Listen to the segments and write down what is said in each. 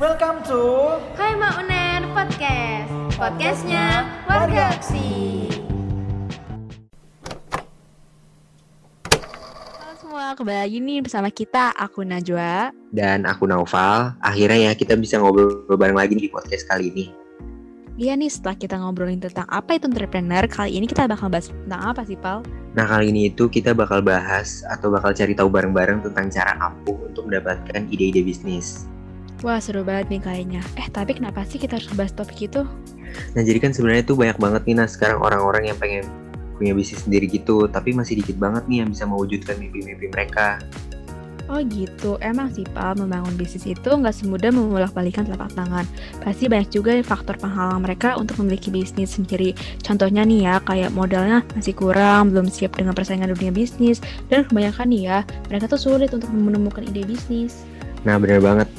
Welcome to Hai Mak Uner Podcast Podcastnya Warga Aksi Halo semua, kembali lagi nih bersama kita Aku Najwa dan aku Naufal. Akhirnya ya kita bisa ngobrol bareng lagi di podcast kali ini. Iya nih setelah kita ngobrolin tentang apa itu entrepreneur Kali ini kita bakal bahas tentang apa sih Pal? Nah kali ini itu kita bakal bahas atau bakal cari tahu bareng-bareng tentang cara ampuh untuk mendapatkan ide-ide bisnis. Wah seru banget nih kayaknya Eh tapi kenapa sih kita harus bahas topik itu? Nah jadi kan sebenarnya tuh banyak banget nih nah sekarang orang-orang yang pengen punya bisnis sendiri gitu, tapi masih dikit banget nih yang bisa mewujudkan mimpi-mimpi mereka. Oh gitu, emang sih Pal membangun bisnis itu nggak semudah memulak balikan telapak tangan. Pasti banyak juga faktor penghalang mereka untuk memiliki bisnis sendiri. Contohnya nih ya, kayak modalnya masih kurang, belum siap dengan persaingan dunia bisnis, dan kebanyakan nih ya, mereka tuh sulit untuk menemukan ide bisnis. Nah bener banget.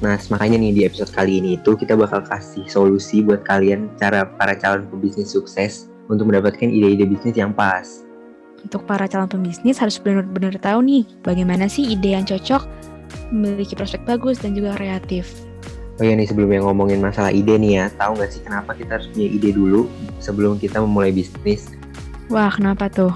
Nah makanya nih di episode kali ini itu kita bakal kasih solusi buat kalian cara para calon pebisnis sukses untuk mendapatkan ide-ide bisnis yang pas. Untuk para calon pembisnis harus benar-benar tahu nih, bagaimana sih ide yang cocok, memiliki prospek bagus dan juga kreatif. Oh ya nih sebelumnya ngomongin masalah ide nih ya, tahu nggak sih kenapa kita harus punya ide dulu sebelum kita memulai bisnis? Wah, kenapa tuh?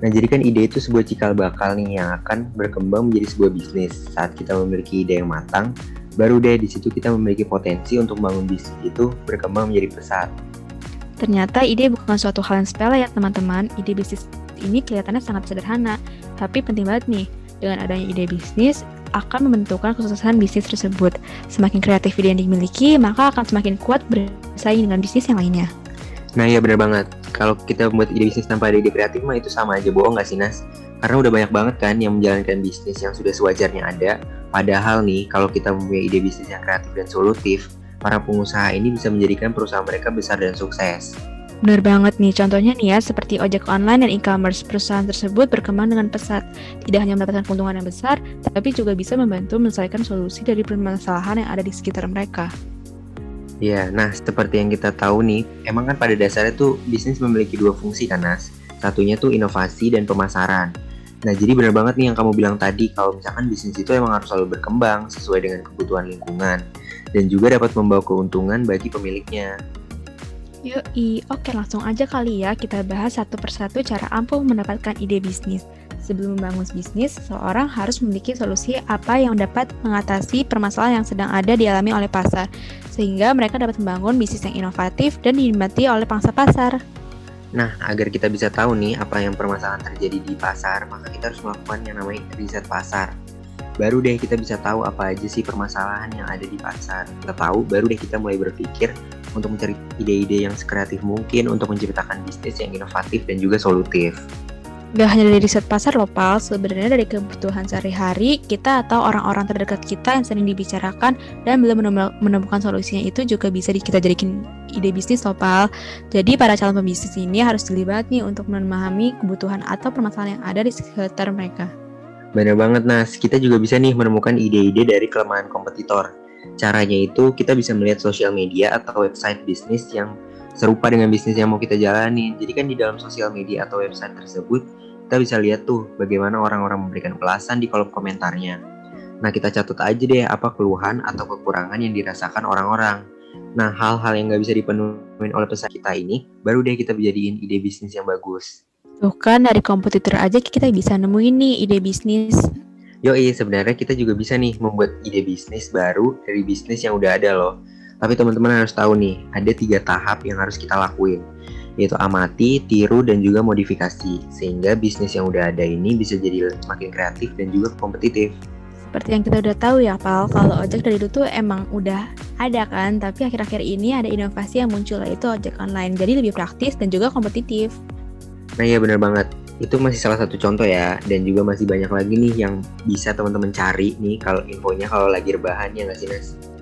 Nah jadi kan ide itu sebuah cikal bakal nih yang akan berkembang menjadi sebuah bisnis. Saat kita memiliki ide yang matang, baru deh di situ kita memiliki potensi untuk membangun bisnis itu berkembang menjadi pesat. Ternyata ide bukan suatu hal yang sepele ya teman-teman. Ide bisnis ini kelihatannya sangat sederhana, tapi penting banget nih. Dengan adanya ide bisnis, akan membentukkan kesuksesan bisnis tersebut. Semakin kreatif ide yang dimiliki, maka akan semakin kuat bersaing dengan bisnis yang lainnya. Nah iya bener banget, kalau kita membuat ide bisnis tanpa ada ide kreatif mah itu sama aja bohong gak sih Nas? Karena udah banyak banget kan yang menjalankan bisnis yang sudah sewajarnya ada. Padahal nih, kalau kita mempunyai ide bisnis yang kreatif dan solutif, para pengusaha ini bisa menjadikan perusahaan mereka besar dan sukses. Benar banget nih, contohnya nih ya, seperti ojek online dan e-commerce, perusahaan tersebut berkembang dengan pesat. Tidak hanya mendapatkan keuntungan yang besar, tapi juga bisa membantu menyelesaikan solusi dari permasalahan yang ada di sekitar mereka. Ya, nah seperti yang kita tahu nih, emang kan pada dasarnya tuh bisnis memiliki dua fungsi kan Nas? Satunya tuh inovasi dan pemasaran. Nah jadi benar banget nih yang kamu bilang tadi, kalau misalkan bisnis itu emang harus selalu berkembang sesuai dengan kebutuhan lingkungan dan juga dapat membawa keuntungan bagi pemiliknya. Yoi, oke langsung aja kali ya kita bahas satu persatu cara ampuh mendapatkan ide bisnis. Sebelum membangun bisnis, seseorang harus memiliki solusi apa yang dapat mengatasi permasalahan yang sedang ada dialami oleh pasar, sehingga mereka dapat membangun bisnis yang inovatif dan dinikmati oleh pangsa pasar. Nah, agar kita bisa tahu nih apa yang permasalahan terjadi di pasar, maka kita harus melakukan yang namanya riset pasar. Baru deh kita bisa tahu apa aja sih permasalahan yang ada di pasar. Kita tahu, baru deh kita mulai berpikir untuk mencari ide-ide yang sekreatif mungkin untuk menciptakan bisnis yang inovatif dan juga solutif. Gak hanya dari riset pasar loh, Pal. Sebenarnya dari kebutuhan sehari-hari, kita atau orang-orang terdekat kita yang sering dibicarakan dan belum menemukan solusinya itu juga bisa kita jadikan ide bisnis loh, Pal. Jadi para calon pembisnis ini harus dilibat nih untuk memahami kebutuhan atau permasalahan yang ada di sekitar mereka. Bener banget, Nas. Kita juga bisa nih menemukan ide-ide dari kelemahan kompetitor. Caranya itu kita bisa melihat sosial media atau website bisnis yang serupa dengan bisnis yang mau kita jalani. Jadi kan di dalam sosial media atau website tersebut kita bisa lihat tuh bagaimana orang-orang memberikan ulasan di kolom komentarnya. Nah kita catat aja deh apa keluhan atau kekurangan yang dirasakan orang-orang. Nah hal-hal yang nggak bisa dipenuhi oleh pesan kita ini, baru deh kita jadiin ide bisnis yang bagus. Tuh kan dari kompetitor aja kita bisa nemuin nih ide bisnis. Yoi, sebenarnya kita juga bisa nih membuat ide bisnis baru dari bisnis yang udah ada loh. Tapi teman-teman harus tahu nih, ada tiga tahap yang harus kita lakuin yaitu amati, tiru, dan juga modifikasi, sehingga bisnis yang udah ada ini bisa jadi semakin kreatif dan juga kompetitif. Seperti yang kita udah tahu ya, Pal, kalau ojek dari dulu tuh emang udah ada kan, tapi akhir-akhir ini ada inovasi yang muncul yaitu ojek online, jadi lebih praktis dan juga kompetitif. Nah iya bener banget, itu masih salah satu contoh ya, dan juga masih banyak lagi nih yang bisa teman-teman cari nih kalau infonya kalau lagi rebahan ya nggak sih Nas?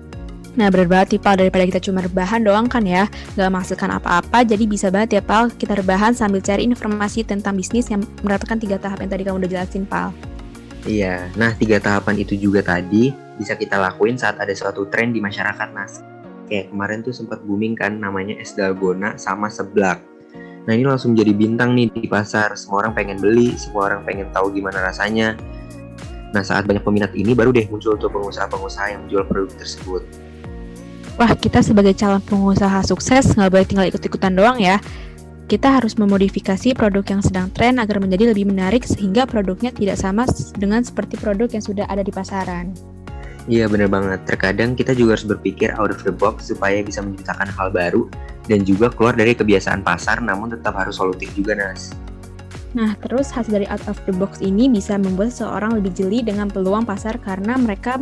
Nah bener banget nih Pal, daripada kita cuma rebahan doang kan ya Gak menghasilkan apa-apa, jadi bisa banget ya Pal Kita rebahan sambil cari informasi tentang bisnis yang mendapatkan tiga tahap yang tadi kamu udah jelasin Pal Iya, nah tiga tahapan itu juga tadi bisa kita lakuin saat ada suatu tren di masyarakat Nas Kayak kemarin tuh sempat booming kan namanya es dalgona sama seblak. Nah ini langsung jadi bintang nih di pasar, semua orang pengen beli, semua orang pengen tahu gimana rasanya. Nah saat banyak peminat ini baru deh muncul tuh pengusaha-pengusaha yang menjual produk tersebut Wah, kita sebagai calon pengusaha sukses nggak boleh tinggal ikut-ikutan doang ya. Kita harus memodifikasi produk yang sedang tren agar menjadi lebih menarik sehingga produknya tidak sama dengan seperti produk yang sudah ada di pasaran. Iya bener banget, terkadang kita juga harus berpikir out of the box supaya bisa menciptakan hal baru dan juga keluar dari kebiasaan pasar namun tetap harus solutif juga Nas. Nah, terus hasil dari out of the box ini bisa membuat seseorang lebih jeli dengan peluang pasar karena mereka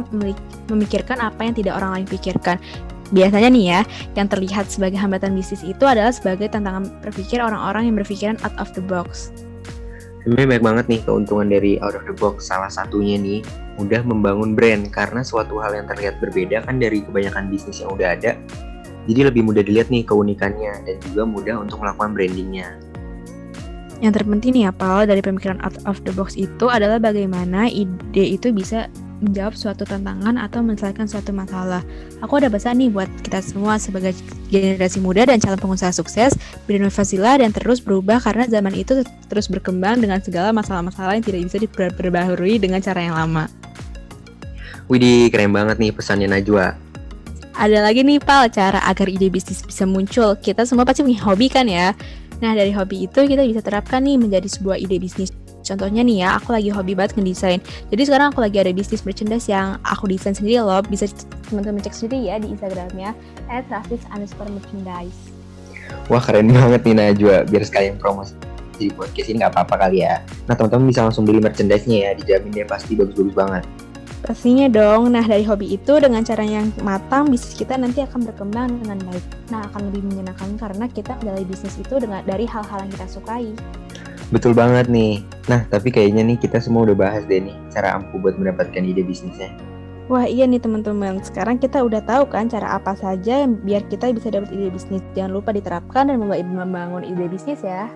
memikirkan apa yang tidak orang lain pikirkan. Biasanya nih ya, yang terlihat sebagai hambatan bisnis itu adalah sebagai tantangan berpikir orang-orang yang berpikiran out of the box. Sebenarnya banyak banget nih keuntungan dari out of the box. Salah satunya nih, mudah membangun brand karena suatu hal yang terlihat berbeda kan dari kebanyakan bisnis yang udah ada. Jadi lebih mudah dilihat nih keunikannya dan juga mudah untuk melakukan brandingnya. Yang terpenting nih ya Paul dari pemikiran out of the box itu adalah bagaimana ide itu bisa menjawab suatu tantangan atau menyelesaikan suatu masalah. Aku ada pesan nih buat kita semua sebagai generasi muda dan calon pengusaha sukses, berinovasilah dan terus berubah karena zaman itu terus berkembang dengan segala masalah-masalah yang tidak bisa diperbaharui dengan cara yang lama. Widih, keren banget nih pesannya Najwa. Ada lagi nih Pal, cara agar ide bisnis bisa muncul. Kita semua pasti punya hobi kan ya? Nah, dari hobi itu kita bisa terapkan nih menjadi sebuah ide bisnis. Contohnya nih ya, aku lagi hobi banget ngedesain. Jadi sekarang aku lagi ada bisnis merchandise yang aku desain sendiri loh. Bisa teman-teman cek sendiri ya di Instagramnya at underscore merchandise. Wah keren banget nih Najwa, biar sekalian promosi di podcast ini nggak apa-apa kali ya. Nah teman-teman bisa langsung beli merchandise-nya ya, dijamin dia pasti bagus-bagus banget. Pastinya dong. Nah, dari hobi itu dengan cara yang matang, bisnis kita nanti akan berkembang dengan baik. Nah, akan lebih menyenangkan karena kita menjalani bisnis itu dengan dari hal-hal yang kita sukai. Betul banget nih. Nah, tapi kayaknya nih kita semua udah bahas deh nih cara ampuh buat mendapatkan ide bisnisnya. Wah iya nih teman-teman, sekarang kita udah tahu kan cara apa saja yang biar kita bisa dapat ide bisnis. Jangan lupa diterapkan dan membangun ide bisnis ya.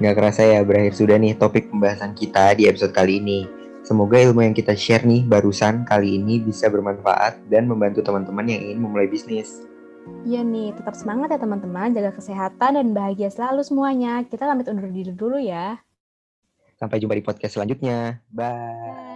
Nggak kerasa ya, berakhir sudah nih topik pembahasan kita di episode kali ini. Semoga ilmu yang kita share nih barusan kali ini bisa bermanfaat dan membantu teman-teman yang ingin memulai bisnis. Iya nih, tetap semangat ya teman-teman, jaga kesehatan dan bahagia selalu semuanya. Kita pamit undur diri dulu ya. Sampai jumpa di podcast selanjutnya. Bye. Bye.